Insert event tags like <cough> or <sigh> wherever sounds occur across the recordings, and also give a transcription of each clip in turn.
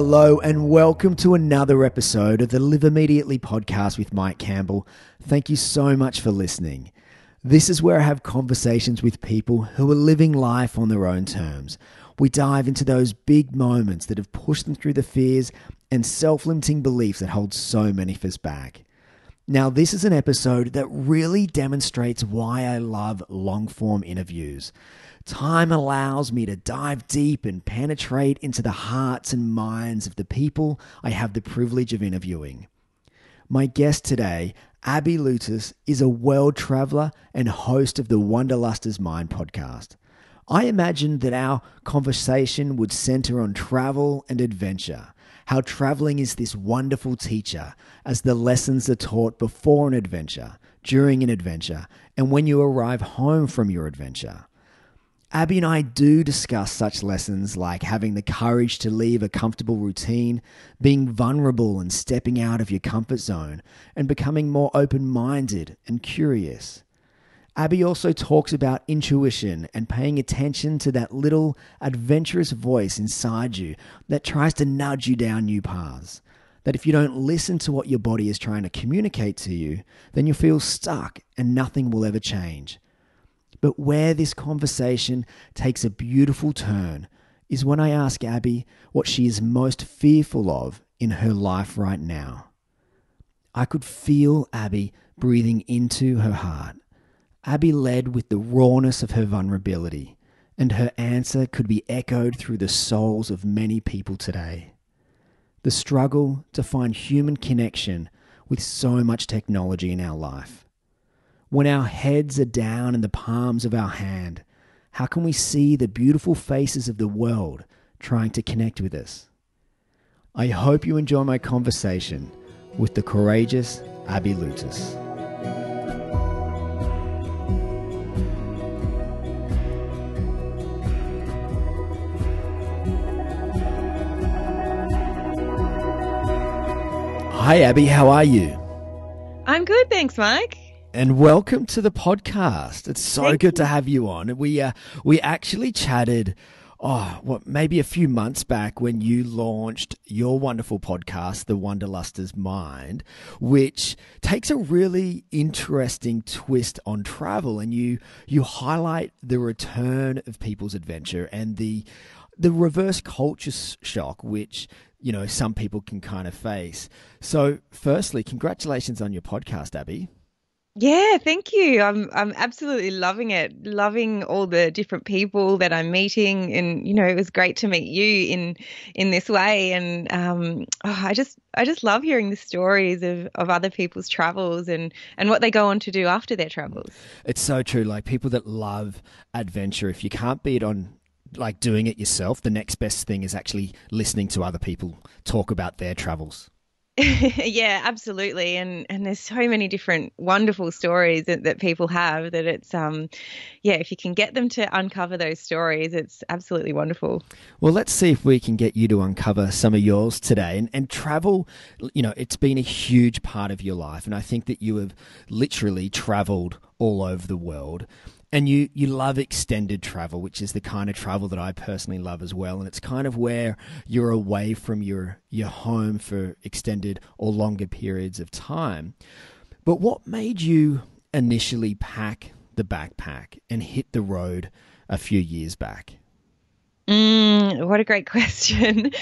Hello, and welcome to another episode of the Live Immediately podcast with Mike Campbell. Thank you so much for listening. This is where I have conversations with people who are living life on their own terms. We dive into those big moments that have pushed them through the fears and self limiting beliefs that hold so many of us back. Now, this is an episode that really demonstrates why I love long form interviews. Time allows me to dive deep and penetrate into the hearts and minds of the people I have the privilege of interviewing. My guest today, Abby Lewtas, is a world traveler and host of the Wanderlusters Mind podcast. I imagined that our conversation would center on travel and adventure, how traveling is this wonderful teacher, as the lessons are taught before an adventure, during an adventure, and when you arrive home from your adventure. Abby and I do discuss such lessons like having the courage to leave a comfortable routine, being vulnerable and stepping out of your comfort zone, and becoming more open minded and curious. Abby also talks about intuition and paying attention to that little adventurous voice inside you that tries to nudge you down new paths. That if you don't listen to what your body is trying to communicate to you, then you feel stuck and nothing will ever change. But where this conversation takes a beautiful turn is when I ask Abby what she is most fearful of in her life right now. I could feel Abby breathing into her heart. Abby led with the rawness of her vulnerability, and her answer could be echoed through the souls of many people today. The struggle to find human connection with so much technology in our life. When our heads are down in the palms of our hand, how can we see the beautiful faces of the world trying to connect with us? I hope you enjoy my conversation with the courageous Abby Lewtas. Hi, Abby. How are you? I'm good, thanks, Mike and welcome to the podcast. It's so Thank good you. to have you on. We uh, we actually chatted oh, what maybe a few months back when you launched your wonderful podcast, The Wanderluster's Mind, which takes a really interesting twist on travel, and you you highlight the return of people's adventure and the the reverse culture shock, which you know some people can kind of face. So, firstly, congratulations on your podcast, Abby. Yeah, thank you. I'm I'm absolutely loving it. Loving all the different people that I'm meeting, and you know, it was great to meet you in in this way. And um, oh, I just I just love hearing the stories of, of other people's travels and and what they go on to do after their travels. It's so true. Like people that love adventure, if you can't beat on like doing it yourself, the next best thing is actually listening to other people talk about their travels. <laughs> yeah, absolutely. And and there's so many different wonderful stories that, that people have that it's um yeah, if you can get them to uncover those stories, it's absolutely wonderful. Well, let's see if we can get you to uncover some of yours today. And and travel, you know, it's been a huge part of your life and I think that you have literally traveled all over the world and you you love extended travel which is the kind of travel that I personally love as well. And it's kind of where you're away from your your home for extended or longer periods of time. But what made you initially pack the backpack and hit the road a few years back? Mm, what a great <laughs> question.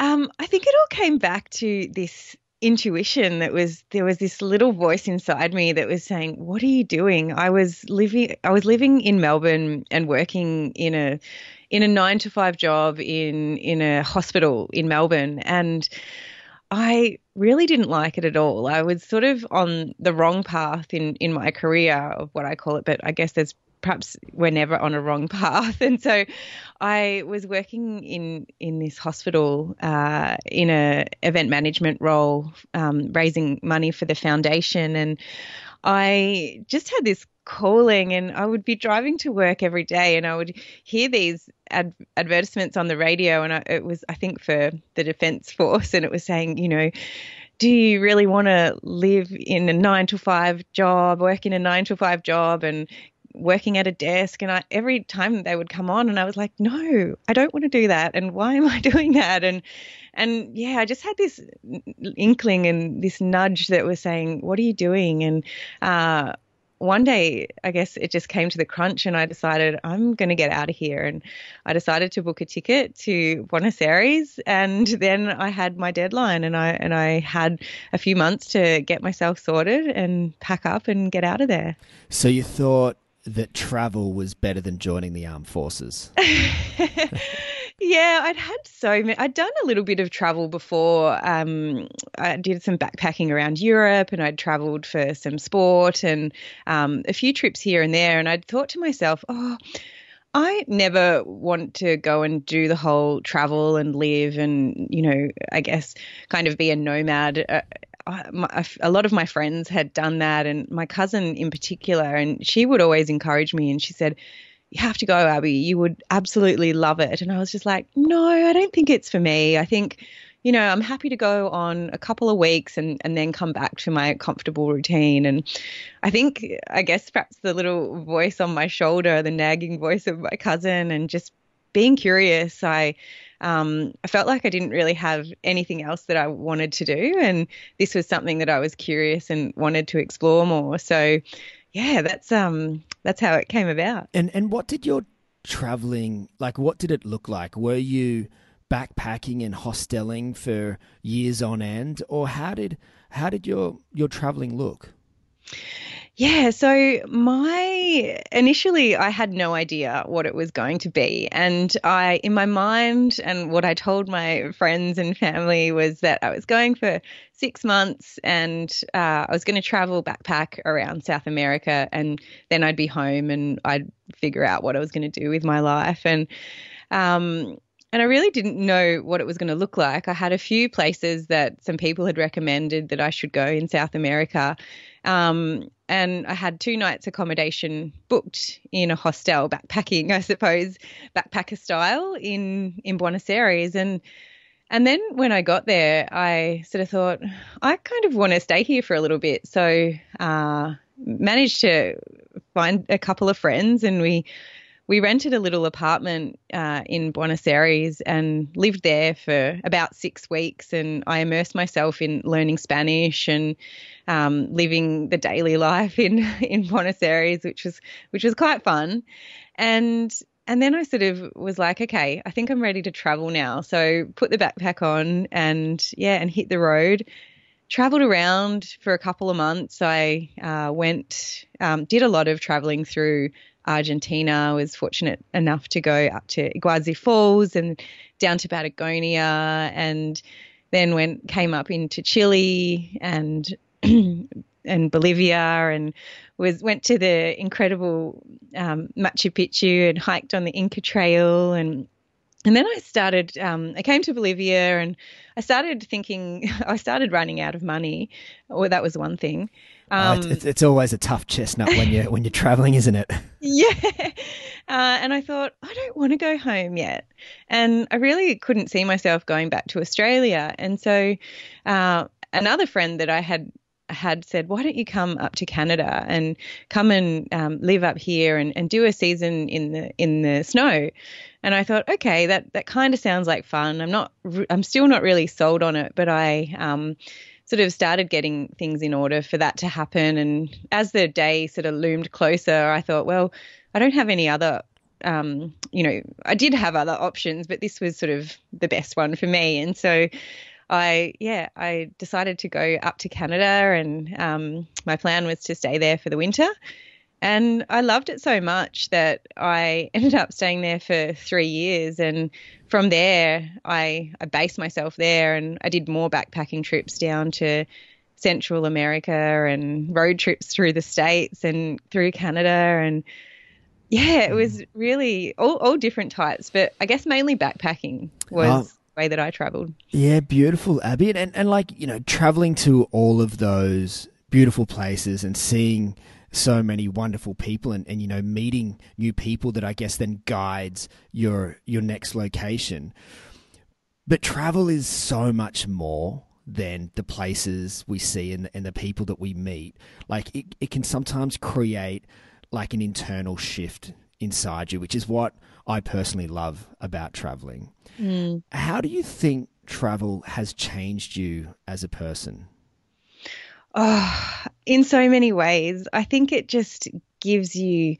Um, I think it all came back to this intuition that was there was this little voice inside me that was saying what are you doing? I was living i was living in melbourne and working in a in a 9 to 5 job in in a hospital in melbourne. And I really didn't like it at all. I was sort of on the wrong path in in my career of what I call it, but I guess there's perhaps we're never on a wrong <laughs> path. And so I was working in in this hospital uh, in a event management role, um, raising money for the foundation, and I just had this calling and I would be driving to work every day and I would hear these ad- advertisements on the radio and I, it was I think for the defense force and it was saying you know do you really want to live in a 9 to 5 job work in a 9 to 5 job and working at a desk. And I, every time they would come on, and I was like, no, I don't want to do that. And why am I <laughs> doing that? And and yeah, I just had this inkling and this nudge that was saying, what are you doing? And uh, one day, I guess it just came to the crunch, and I decided I'm going to get out of here. And I decided to book a ticket to Buenos Aires, and then I had my deadline, and I and I had a few months to get myself sorted and pack up and get out of there. So you thought that travel was better than joining the armed forces? <laughs> Yeah, I'd had so many. I'd done a little bit of travel before. Um, I did some backpacking around Europe, and I'd travelled for some sport and um, a few trips here and there. And I'd thought to myself, oh. I never want to go and do the whole travel and live and, you know, I guess kind of be a nomad. Uh, a lot of my friends had done that, and my cousin in particular, and she would always encourage me. And she said, you have to go, Abby. You would absolutely love it. And I was just like, no, I don't think it's for me. I think, you know, I'm happy to go on a couple of weeks and, and then come back to my comfortable routine. And I think, I guess perhaps the little voice on my shoulder, the nagging voice of my cousin, and just being curious, I, um, I felt like I didn't really have anything else that I wanted to do. And this was something that I was curious and wanted to explore more. So, yeah, that's um that's how it came about. And and what did your traveling like? What did it look like? Were you backpacking and hostelling for years on end, or how did how did your your traveling look? Yeah, so my initially I had no idea what it was going to be and I in my mind and what I told my friends and family was that I was going for 6 months and uh, I was going to travel backpack around South America and then I'd be home and I'd figure out what I was going to do with my life and um and I really didn't know what it was going to look like. I had a few places that some people had recommended that I should go in South America. Um, and I had two nights accommodation booked in a hostel, backpacking, <laughs> I suppose, backpacker style in in Buenos Aires, and and then when I got there, I sort of thought I kind of want to stay here for a little bit, so uh, managed to find a couple of friends, and we we rented a little apartment uh, in Buenos Aires and lived there for about six weeks. And I immersed myself in learning Spanish and um, living the daily <laughs> life in in Buenos Aires, which was which was quite fun. And and then I sort of was like, okay, I think I'm ready to travel now. So put the backpack on and yeah, and hit the road. Traveled around for a couple of months. I uh, went, um, did a lot of traveling through Argentina. I was fortunate enough to go up to Iguazu Falls and down to Patagonia, and then went came up into Chile and <clears throat> and Bolivia, and was went to the incredible um, Machu Picchu and hiked on the Inca Trail and. And then I started, um, I came to Bolivia and I started thinking, <laughs> I started running out of money. Well, that was one thing. Um, oh, it's, it's, always a tough chestnut when you're when you're traveling, isn't it? <laughs> Yeah. Uh, and I thought I don't want to go home yet, and I really couldn't see myself going back to Australia. And so, uh, another friend that I had had said, why don't you come up to Canada and come and um, live up here and, and do a season in the in the snow? And I thought, okay, that that kind of sounds like fun. I'm not, I'm still not really sold on it, but I um, sort of started getting things in order for that to happen. And as the day sort of loomed closer, I thought, well, I don't have any other. Um, you know, I did have other options, but this was sort of the best one for me. And so I, yeah, I decided to go up to Canada, and um, my plan was to stay there for the winter. And I loved it so much that I <laughs> ended up staying there for three years. And from there, I, I based myself there and I did more backpacking trips down to Central America and road trips through the States and through Canada. And yeah, it was mm. really all, all different types, but I guess mainly backpacking was. the way that I traveled. Yeah, beautiful, Abby. And, and like, you know, traveling to all of those beautiful places and seeing so many wonderful people and, and you know meeting new people that I guess then guides your your next location. But travel is so much more than the places we see and, and the people that we meet. Like it, it can sometimes create like an internal shift inside you, which is what I personally love about traveling. Mm. How do you think travel has changed you as a person? Oh, <sighs> in so many ways. I think it just gives you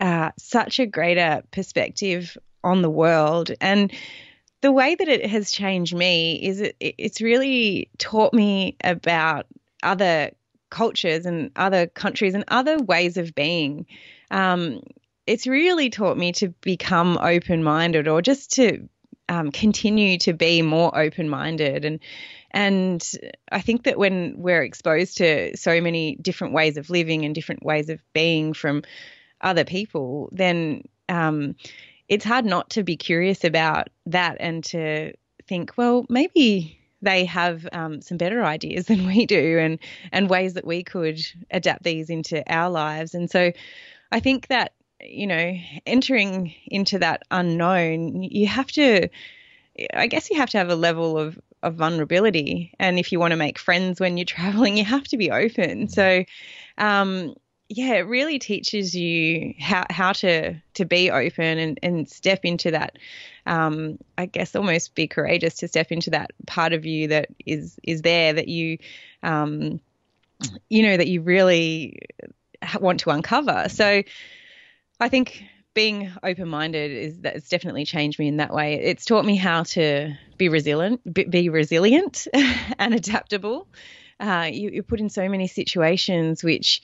uh, such a greater perspective on the world. And the way that it has changed me is it, it's really taught me about other cultures and other countries and other ways of being. Um, it's really taught me to become open minded or just to um, continue to be more open minded and and I think that when we're exposed to so many different ways of living and different ways of being from other people, then um, it's hard not to be curious about that and to think, well, maybe they have um, some better ideas <laughs> than we do and and ways that we could adapt these into our lives. And so I think that you know, entering into that unknown, you have to, I guess, you have to have a level of, of vulnerability. And if you want to make friends when you're <laughs> traveling, you have to be open. So, um, yeah, it really teaches you how, how to to be open and, and step into that. Um, I guess almost be courageous to step into that part of you that is is there that you, um, you know, that you really want to uncover. So I think being open minded is that it's definitely changed me in that way. It's taught me how to be resilient, be resilient <laughs> and adaptable. Uh, you, you're put in so many situations which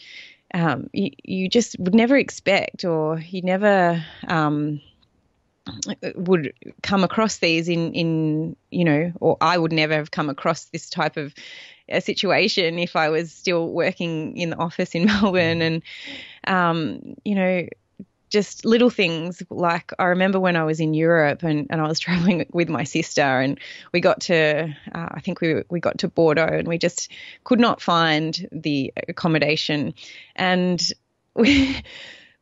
um, you, you just would never expect, or you never um, would come across these in in you know, or I would never have come across this type of a situation if I was still working in the office in <laughs> Melbourne, and um, you know just little things like I remember when I was in Europe and, and I was <laughs> traveling with my sister and we got to uh, I think we we got to Bordeaux and we just could not find the accommodation. And we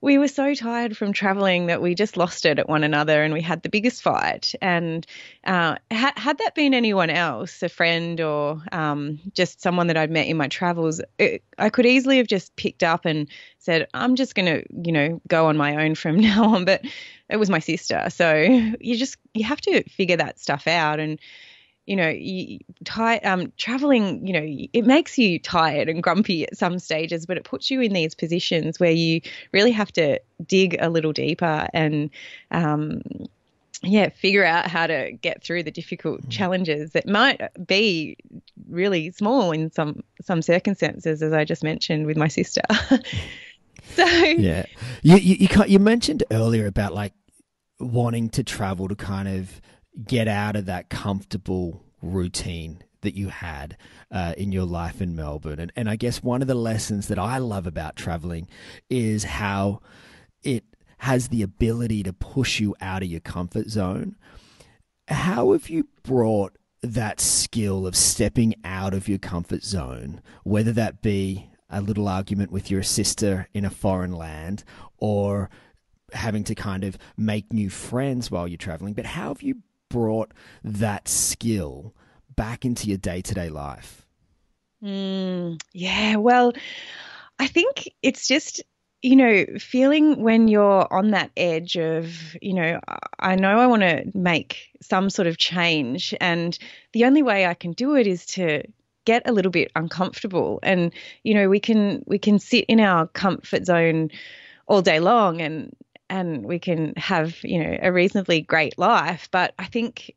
we were so tired from traveling that we just lost it at one another and we had the biggest fight. And uh, ha- had that been anyone else, a friend or um, just someone that I'd met in my travels, it, I could easily have just picked up and said, I'm just going to, you know, go on my own from <laughs> now on. But it was my sister. So you just, you have to figure that stuff out. And, you know, you, um, traveling, you know, it makes you tired and grumpy at some stages, but it puts you in these positions where you really have to dig a little deeper and, um, yeah, figure out how to get through the difficult mm. challenges that might be really small in some some circumstances, as I just mentioned with my sister. <laughs> so yeah, you you you, you mentioned earlier about like wanting to travel to kind of get out of that comfortable routine that you had uh, in your life in Melbourne. And, and I guess one of the lessons that I love about traveling is how it has the ability to push you out of your comfort zone. How have you brought that skill of stepping out of your comfort zone, whether that be a little argument with your sister in a foreign land or having to kind of make new friends while you're traveling, but how have you brought that skill back into your day to day life? Mm, yeah, well, I think it's just you know, feeling when you're on that edge of, you know, I know I want to make some sort of change, and the only way I can do it is to get a little bit uncomfortable. And you know, we can we can sit in our comfort zone all day long, and and we can have you know a reasonably great life. But i think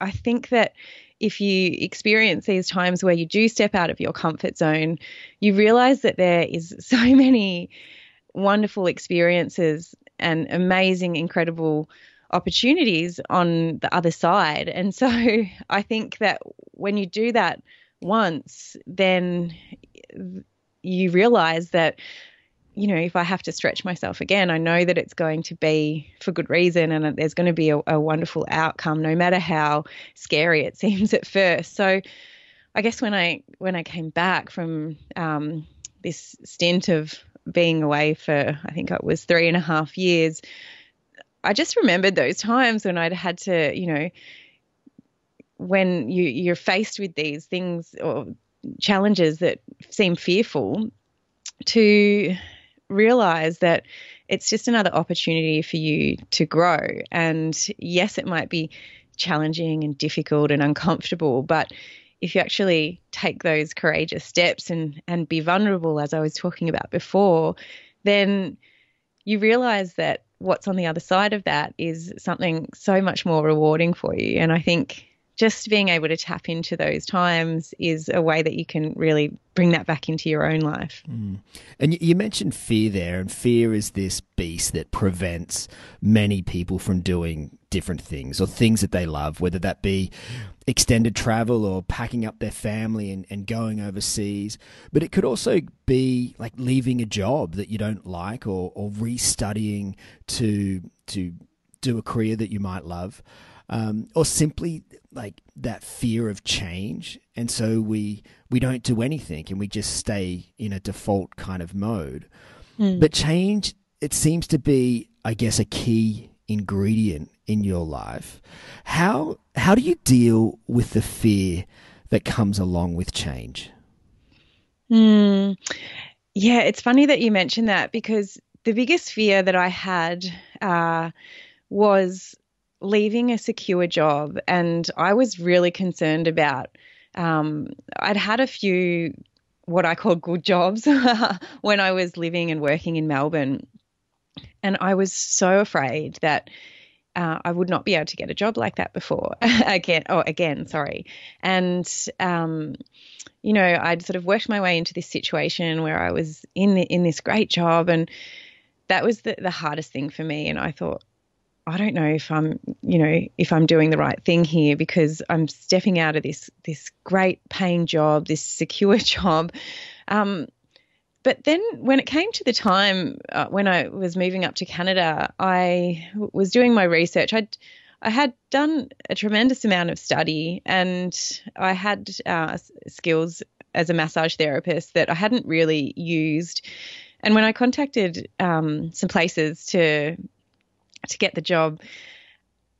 i think that if you experience these times where you do step out of your comfort zone you realize that there is <laughs> so many wonderful experiences and amazing incredible opportunities on the other side. And so <laughs> i think that when you do that once then you realize that you know, if I have to stretch myself again, I know that it's going to be for good reason and there's going to be a, a wonderful outcome, no matter how scary it <laughs> seems at first. So, I guess when I when I came back from um, this stint of being away for I think it was three and a half years, I just remembered those times when I'd had to, you know, when you you're faced with these things or challenges that seem fearful, to realize that it's just another opportunity for you to grow. And yes, it might be challenging and difficult and uncomfortable, but if you actually take those courageous steps and and be vulnerable as I was talking about before, then you realize that what's on the other side of that is something so much more rewarding for you. And I think just being able to tap into those times is a way that you can really bring that back into your own life. Mm. And you mentioned fear there, and fear is this beast that prevents many people from doing different things or things that they love, whether that be extended travel or packing up their family and, and going overseas. But it could also be like leaving a job that you don't like or, or restudying to to do a career that you might love um, or simply like that fear of change, and so we we don't do anything and we just stay in a default kind of mode. Mm. But change, it seems to be, I guess, a key ingredient in your life. How how do you deal with the fear that comes along with change? Hmm. Yeah, it's funny that you mentioned that because the biggest fear that I had uh, was leaving a secure job, and I was really concerned about. Um, I'd had a few what I call good jobs <laughs> when I was living and working in Melbourne, and I was so afraid that uh, I would not be able to get a job like that before <laughs> again. Oh, again, sorry. And um, you know, I'd sort of worked my way into this situation where I was in the, in this great job, and that was the, the hardest thing for me. And I thought, I don't know if I'm, you know, if I'm doing the right thing here because I'm stepping out of this this great paying job, this secure <laughs> job. Um, but then when it came to the time uh, when I was moving up to Canada, I was doing my research. I I had done a tremendous amount of study and I had uh, skills as a massage therapist that I hadn't really used. And when I contacted um, some places to to get the job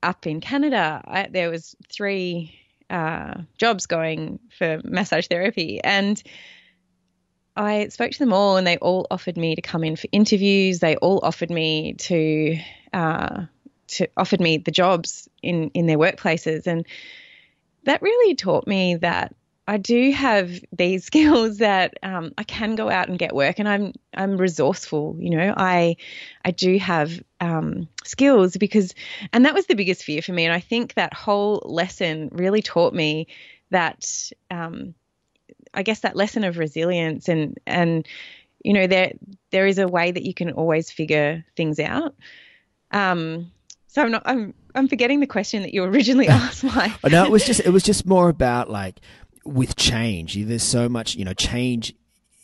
up in Canada, I, there was three uh, jobs going for massage therapy, and I spoke to them all, and they all offered me to come in for interviews. They all offered me to uh, to offered me the jobs in in their workplaces, and that really taught me that I do have these <laughs> skills that um, I can go out and get work, and I'm I'm resourceful. You know, I I do have um, skills because, and that was the biggest fear for me. And I think that whole lesson really taught me that um, I guess that lesson of resilience and and you know there there is a way that you can always figure things out. Um, so I'm not I'm I'm forgetting the question that you originally <laughs> asked, Mike. <laughs> no, it was just it was just more about like with change. There's so much, you know, change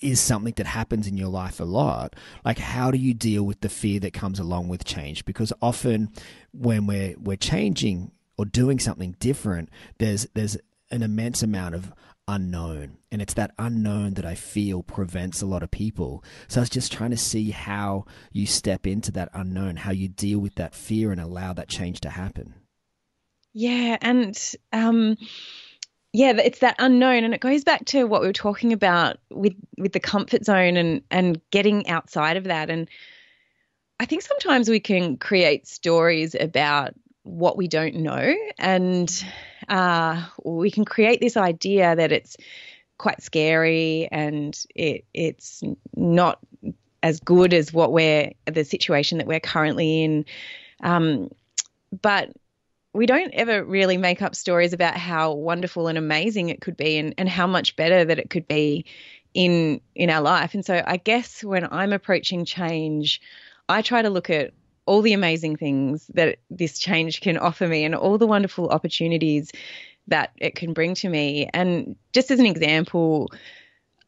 is something that happens in your life a lot. Like, how do you deal with the fear that comes along with change? Because often, when we're we're changing or doing something different, there's there's an immense amount of unknown, and it's that unknown that I feel prevents a lot of people. So I was just trying to see how you step into that unknown, how you deal with that fear, and allow that change to happen. Yeah, and um yeah, it's that unknown, and it goes back to what we were talking about with with the comfort zone and and getting outside of that. And I think sometimes we can create stories about what we don't know, and uh, we can create this idea that it's quite scary and it it's not as good as what we're the situation that we're currently in. Um, but we don't ever really make up stories about how wonderful and amazing it could be and, and how much better that it could be in in our life. And so I guess when I'm approaching change, I try to look at all the amazing things that this change can offer me and all the wonderful opportunities that it can bring to me. And just as an example,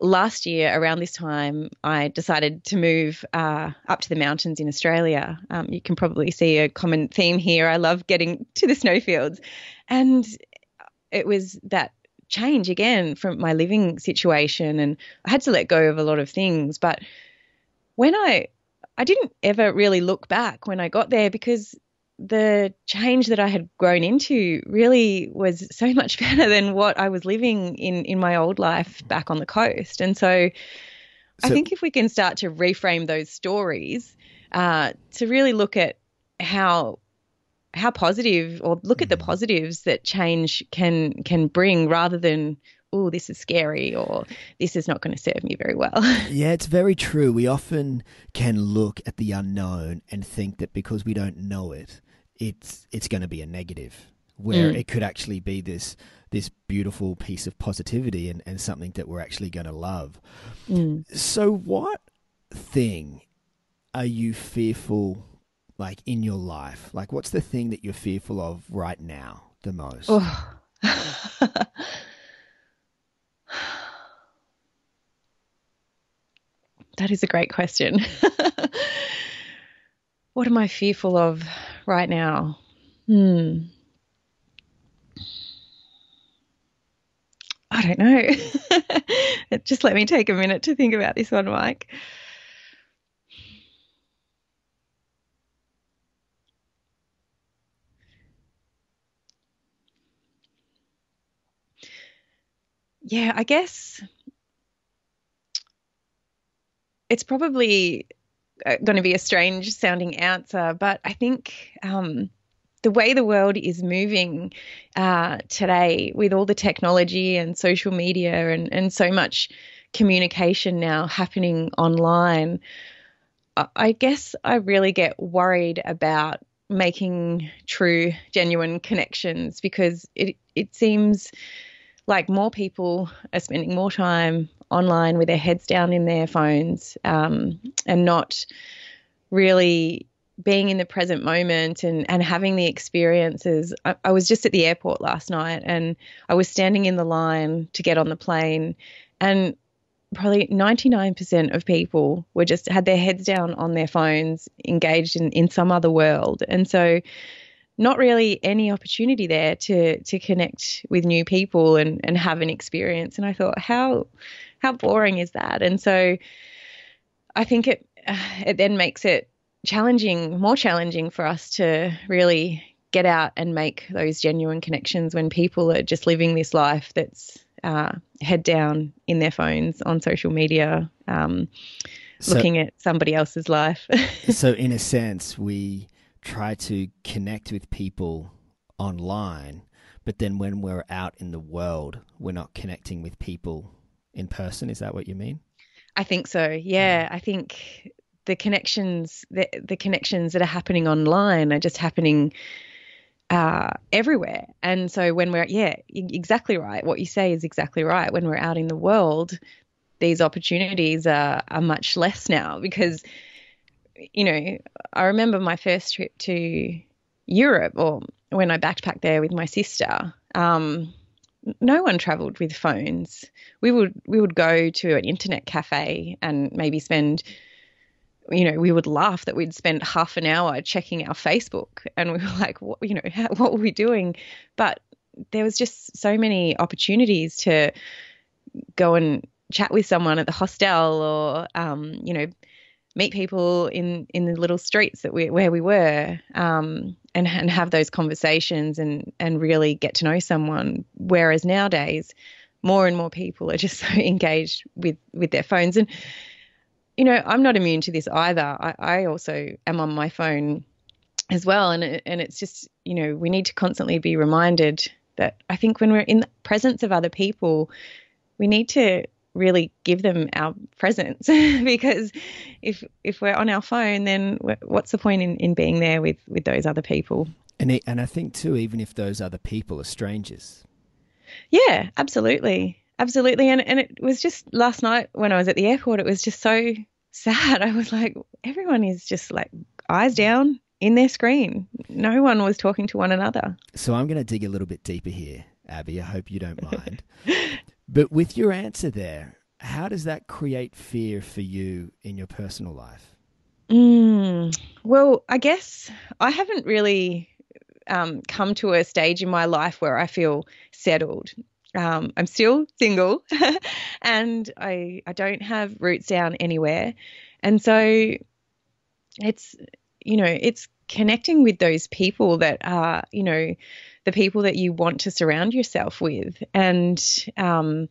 last year around this time, I decided to move uh, up to the mountains in Australia. Um, you can probably see a common theme here. I love getting to the snowfields, and it was that change again from my living situation, and I had to let go of a lot of things. But when I I didn't ever really look back when I got there because the change that I had grown into really was so <laughs> much better than what I was living in in my old life back on the coast. And so I think if we can start to reframe those stories, uh, to really look at how how positive or look at the mm-hmm. positives that change can can bring rather than oh this is scary or this is not going to serve me very well <laughs> yeah it's very true we often can look at the unknown and think that because we don't know it it's it's going to be a negative where mm. it could actually be this this beautiful piece of positivity and, and something that we're actually going to love mm. so what thing are you fearful like in your life? Like, what's the thing that you're fearful of right now the most? Oh. <sighs> that is a great question. <laughs> what am I fearful of right now? Hmm. I don't know. <laughs> Just let me take a minute to think about this one, Mike. yeah, I guess it's probably going to be a strange sounding answer, but I think um, the way the world is moving uh, today with all the technology and social media and, and so much communication now happening online, I guess I really get worried about making true, genuine connections because it it seems like more people are spending more time online with their heads down in their phones um, and not really being in the present moment and, and having the experiences. I, I, was just at the airport last night and I was standing in the line to get on the plane and probably 99% of people were just had their heads down on their phones engaged in, in some other world. And so not really any opportunity there to to connect with new people and and have an experience. And I thought, how how boring is that? And so I think it <sighs> it then makes it challenging, more challenging for us to really get out and make those genuine connections when people are just living this life that's uh, head down in their phones on social media, um, so, looking at somebody else's life. <laughs> so, in a sense, we try to connect with people online, but then when we're out in the world, we're not connecting with people in person. Is that what you mean? I think so. Yeah, I think the connections the, the connections that are happening online are just happening uh, everywhere. And so when we're yeah, exactly right. What you say is exactly right. When we're out in the world, these opportunities are, are much less now because you know, I remember my first trip to Europe or when I backpacked there with my sister. Um, no one traveled with phones. We would we would go to an internet cafe and maybe spend you know, we would laugh that we'd spend half an hour checking our Facebook and we <laughs> were like, what, you know, how, <laughs> what were we doing? But there was just so many opportunities to go and chat with someone at the hostel or, um, you know, meet people in in the little streets that we where we were um, and and have those conversations and and really get to know someone. Whereas nowadays more and more people are just <laughs> so engaged with with their phones. And you know I'm not immune to this either. I, I also am on my phone as well. And and it's just you know we need to constantly be reminded that I think when we're in the presence of other people we need to really give them our presence. <laughs> Because if if we're on our phone then what's the point in, in being there with with those other people? And and I think too even if those other people are strangers. Yeah absolutely. Absolutely. And and it was just last night when I was at the airport it was just so <laughs> sad. I was like everyone is just like eyes down in their screen. No one was talking to one another. So I'm going to dig a little bit deeper here Abby. I hope you don't mind <laughs> But with your answer there, how does that create fear for you in your personal life? Mm, well, I guess I haven't really um, come to a stage in my life where I feel settled. Um, I'm still single <laughs> and I, I don't have roots down anywhere. And so it's, you know, it's connecting with those people that are, you know, the people that you want to surround yourself with. And, um,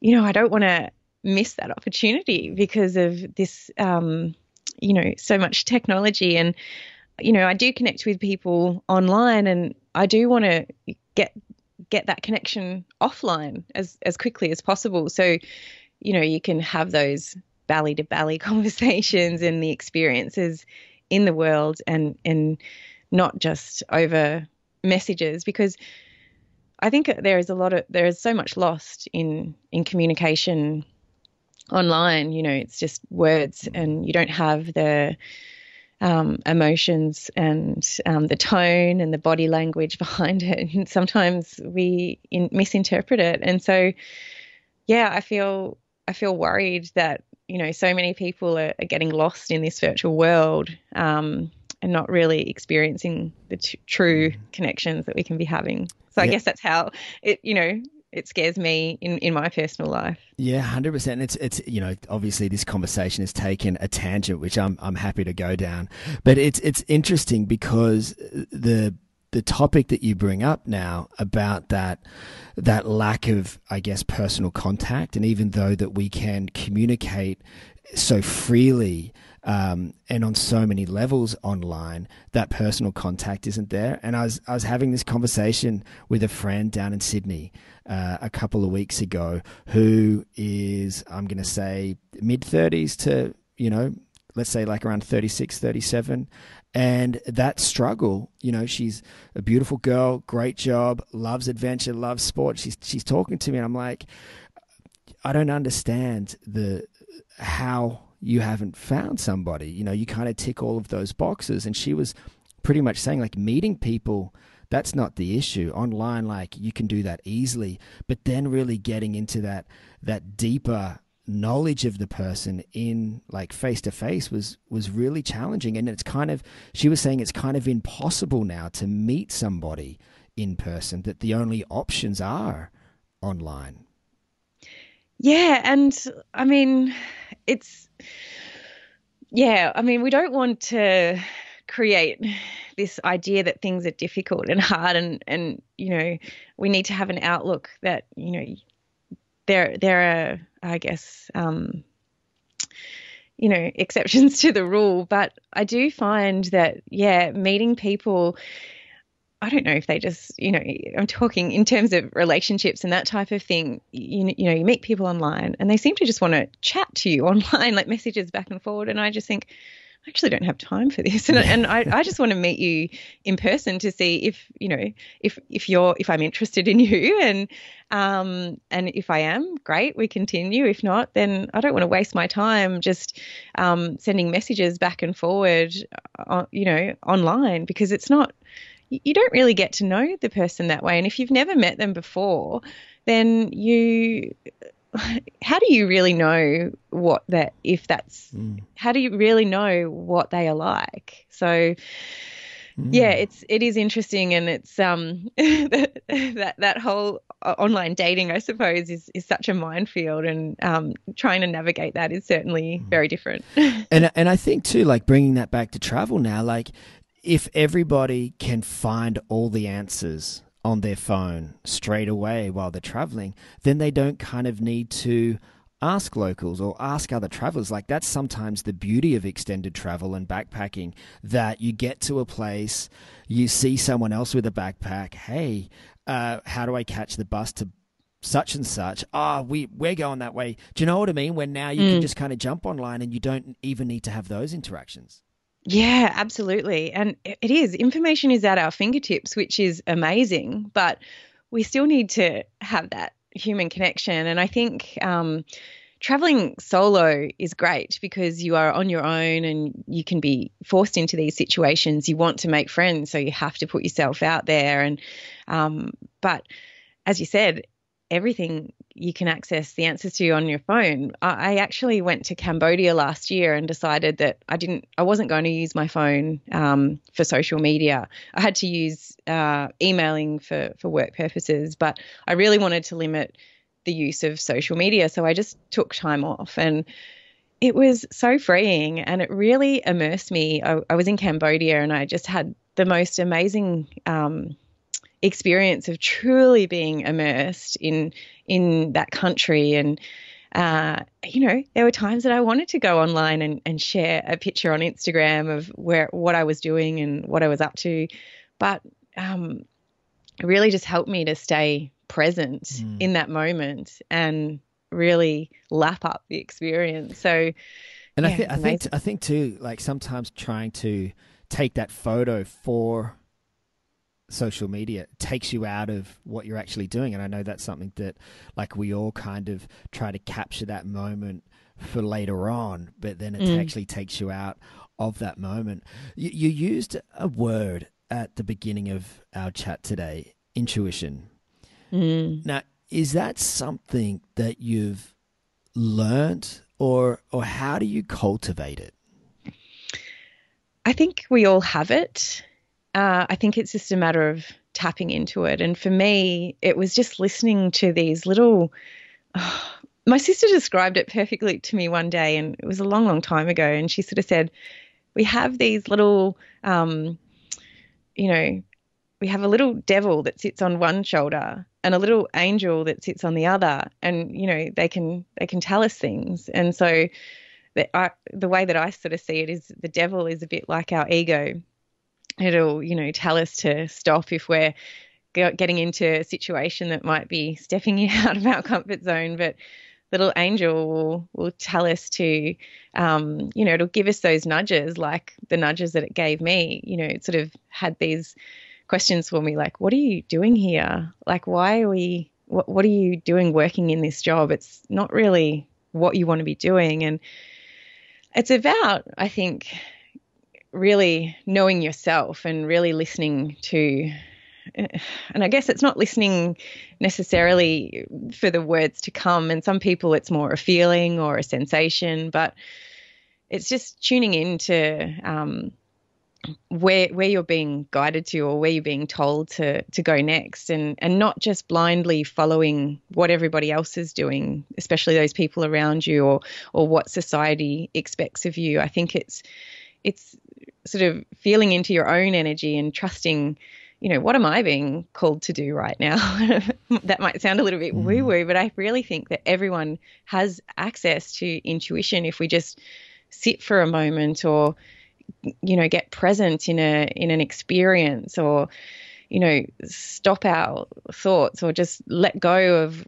you know, I don't want to miss that opportunity because of this, um, you know, so much technology. And, you know, I do connect with people online and I do want to get get that connection offline as as quickly as possible. So, you know, you can have those belly to belly <laughs> conversations and the experiences in the world and and not just over messages because I think there is a lot of there is so much lost in in communication online. You know, it's just words, and you don't have the um, emotions and um, the tone and the body language <laughs> behind it. And sometimes we in, misinterpret it, and so yeah, I feel I feel worried that you know so many people are, are getting lost in this virtual world. Um, and not really experiencing the t- true mm. connections that we can be having. So I guess that's how it, you know, it scares me in, in my personal life. Yeah, hundred percent. It's it's you know obviously this conversation has taken a tangent, which I'm I'm happy to go down, but it's it's interesting because the the topic that you bring up now about that that lack of I guess personal contact, and even though that we can communicate so freely um, and on so many levels online, that personal contact isn't there. And I was I was having this conversation with a friend down in Sydney uh, a couple of weeks ago, who is I'm going to say mid thirties to you know let's say like around 36 37 and that struggle you know she's a beautiful girl great job loves adventure loves sport she's she's talking to me and I'm like I don't understand the how you haven't found somebody. You know, you kind of tick all of those boxes. And she was pretty much saying, like, meeting people, that's not the issue. Online, like, you can do that easily. But then really getting into that, that deeper knowledge of the person in like face to face was was really challenging and it's kind of she was saying it's kind of impossible now to meet somebody in person that the only options are online yeah and i mean it's yeah, I mean, we don't want to create this idea that things are difficult and hard and and you know, we need to have an outlook that, you know, there there are I guess um you know, <laughs> exceptions to the rule, but I do find that yeah, meeting people I don't know if they just, you know, I'm talking in terms of relationships and that type of thing. You, you know, you meet people online and they seem to just want to chat to you <laughs> online, like messages back and forward. And I just think, I actually don't have time for this. <laughs> And, and I, I just want to meet you in person to see if, you know, if, if you're, if I'm interested in <laughs> you and, um, and if I am, great, we continue. If not, then I don't want to waste my time just, um, sending messages back and forward, uh, you know, online because it's not, you don't really get to know the person that way. And if you've never met them before, then you <laughs> how do you really know what that if that's mm. how do you really know what they are like so mm. yeah it's it is interesting and it's um <laughs> that, that that whole online dating i suppose is is such a minefield and um trying to navigate that is certainly mm. very different <laughs> and and i think too like bringing that back to travel now like if everybody can find all the answers on their phone straight away while they're traveling, then they don't kind of need to ask locals or ask other travelers. Like that's sometimes the beauty of extended travel and backpacking that you get to a place, you see someone else with a backpack. Hey, uh, how do I catch the bus to such and such? Ah, oh, we we're going that way. Do you know what I mean? When now you mm. can just kind of jump online and you don't even need to have those interactions. Yeah, absolutely. And it is. Information is at our fingertips, which is amazing, but we still need to have that human connection. And I think um, traveling solo is great because you are on your own and you can be forced into these situations. You want to make friends, so you have to put yourself out there. And um, but as you said, everything you can access the answers to on your phone. I actually went to Cambodia last year and decided that I didn't, I wasn't going to use my phone um, for social media. I had to use uh, emailing for for work purposes, but I really wanted to limit the use of social media, so I just took time off and. It was so freeing and it really immersed me. I, I was in Cambodia and I just had the most amazing um, experience of truly being immersed in in that country and uh, you know, there were times that I wanted to go online and, and share a picture on Instagram of where what I was doing and what I was up to, but um, it really just helped me to stay present mm. in that moment and really lap up the experience. So, and yeah, I, th- I think I think too, like sometimes trying to take that photo for social media takes you out of what you're actually doing. And i know that's something that like we all kind of try to capture that moment for later on but then it mm. actually takes you out of that moment. You, you used a word at the beginning of our chat today intuition. Mm. now is that something that you've learned or or how do you cultivate it? I think we all have it uh, I think it's just a matter of tapping into it. And for me, it was just listening to these little. Oh, <sighs> my sister described it perfectly to me one day, and it was a long, long time ago. And she sort of said, We have these little, um, you know, we have a little devil that sits on one shoulder and a little angel that sits on the other and you know they can they can tell us things and so the, I, the way that I sort of see it is the devil is a bit like our ego it'll you know tell us to stop if we're getting into a situation that might be stepping <laughs> you out of our comfort zone but little angel will, will tell us to um, you know it'll give us those nudges like the nudges that it gave me you know it sort of had these questions for me like what are you doing here? Like why are we what, what are you doing working in this job? It's not really what you want to be doing. And it's about i think really knowing yourself and really listening to and I guess it's not listening necessarily for the words to come. And some people, it's more a feeling or a sensation, but it's just tuning in to um, where where you're being guided to or where you're being told to to go next, and and not just blindly following what everybody else is doing, especially those people around you or or what society expects of you. I think it's it's sort of feeling into your own energy and trusting you know, what am I being called to do right now? <laughs> that might sound a little bit mm. woo woo, but I really think that everyone has access to intuition if we just sit for a moment or, you know, get present in a in an experience or, you know, stop our thoughts or just let go of,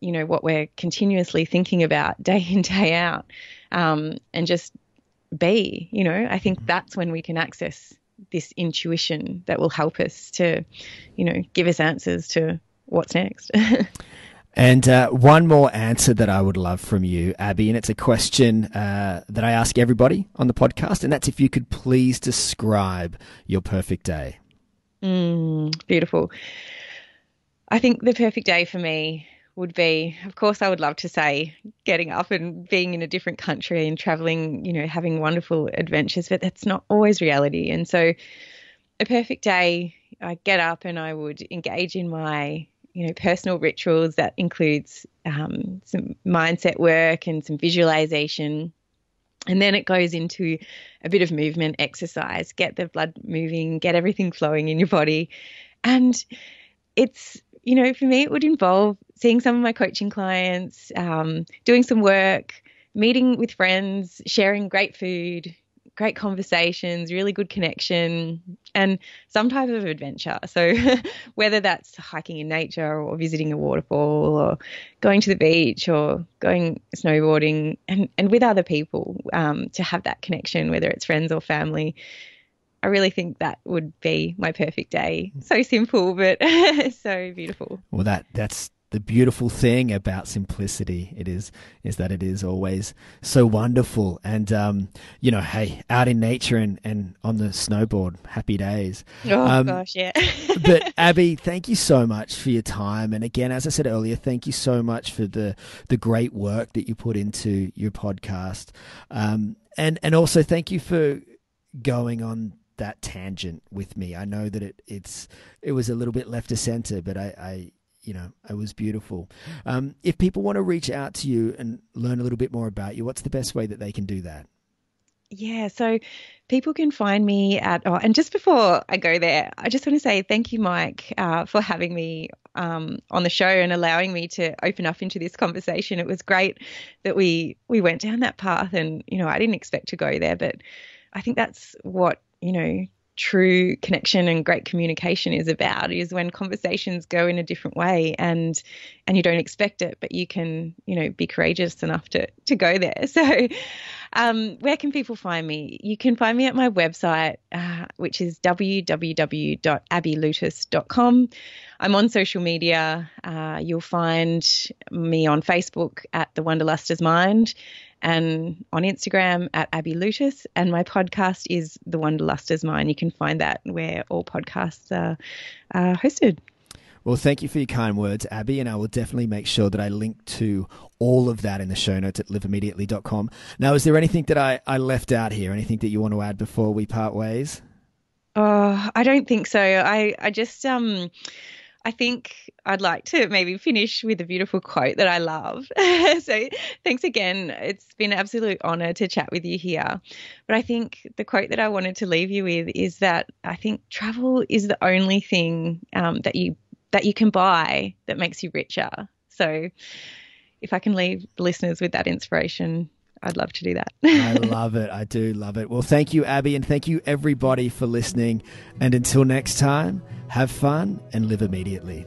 you know, what we're continuously thinking about <laughs> day in day out, um, and just be. You know, I think mm-hmm. that's when we can access this intuition that will help us to, you know, give us answers to what's next. <laughs> and uh, one more answer that I would love from you, Abby, and it's a question uh, that I ask everybody on the podcast, and that's if you could please describe your perfect day. Mm, beautiful. I think the perfect day for me would be, of course, I would love to say getting up and being in a different country and traveling, you know, having wonderful adventures, but that's not always reality. And so, a perfect day, I get up and I would engage in my, you know, personal rituals that includes um, some mindset work and some visualization. And then it goes into a bit of movement exercise, get the blood moving, get everything flowing in your body. And it's you know, for me, it would involve seeing some of my coaching clients, um, doing some work, meeting with friends, sharing great food, great conversations, really good connection, and some type of adventure. <laughs> So, whether that's hiking in nature or visiting a waterfall or going to the beach or going snowboarding and, and with other people um, to have that connection, whether it's friends or family, I really think that would be my perfect day. So simple, but <laughs> so beautiful. Well, that that's the beautiful thing about simplicity. It is is that it is always so wonderful, and um, you know, hey, out in nature and and on the snowboard, happy days. Oh um, gosh, yeah. <laughs> but <laughs> Abby, thank you so much for your time, and again, as I said earlier, thank you so much for the the great work that you put into your podcast, um, and and also thank you for going on that tangent with me. I know that it it's it was a little bit left of center, but I, I you know it was beautiful. Um, if people want to reach out to you and learn a little bit more about you, what's the best way that they can do that? Yeah, so people can find me at, oh, and just before I go there, I just want to say thank you, Mike, uh, for having me um, on the show and allowing me to open up into this conversation. It was great that we we went down that path, and you know, I didn't expect to go there, but I think that's what you know true connection and great communication is about is when conversations go in a different way and and you don't expect it but you can you know be courageous enough to to go there. <laughs> So um, where can people find me you can find me at my website uh, which is www.abbylewtas.com i'm on social media uh, you'll find me on facebook at the Wanderlusters Mind and on Instagram at Abby Lewtas. And my podcast is The Wanderlusters Mind. You can find that where all podcasts are, are hosted. Well, thank you for your kind words, Abby, and I will definitely make sure that I link to all of that in the show notes at liveimmediately.com. Now, is there anything that I, I left out here? Anything that you want to add before we part ways? Oh, I don't think so. I, I just um I think I'd like to maybe finish with a beautiful quote that I love. <laughs> so thanks again. It's been an absolute honor to chat with you here. But I think the quote that I wanted to leave you with is that I think travel is the only thing um, that you that you can buy that makes you richer. So if I can leave listeners with that inspiration, I'd love to do that. I <laughs> love it. I do love it. Well, thank you, Abby, and thank you, everybody, for listening. And until next time, have fun and live immediately.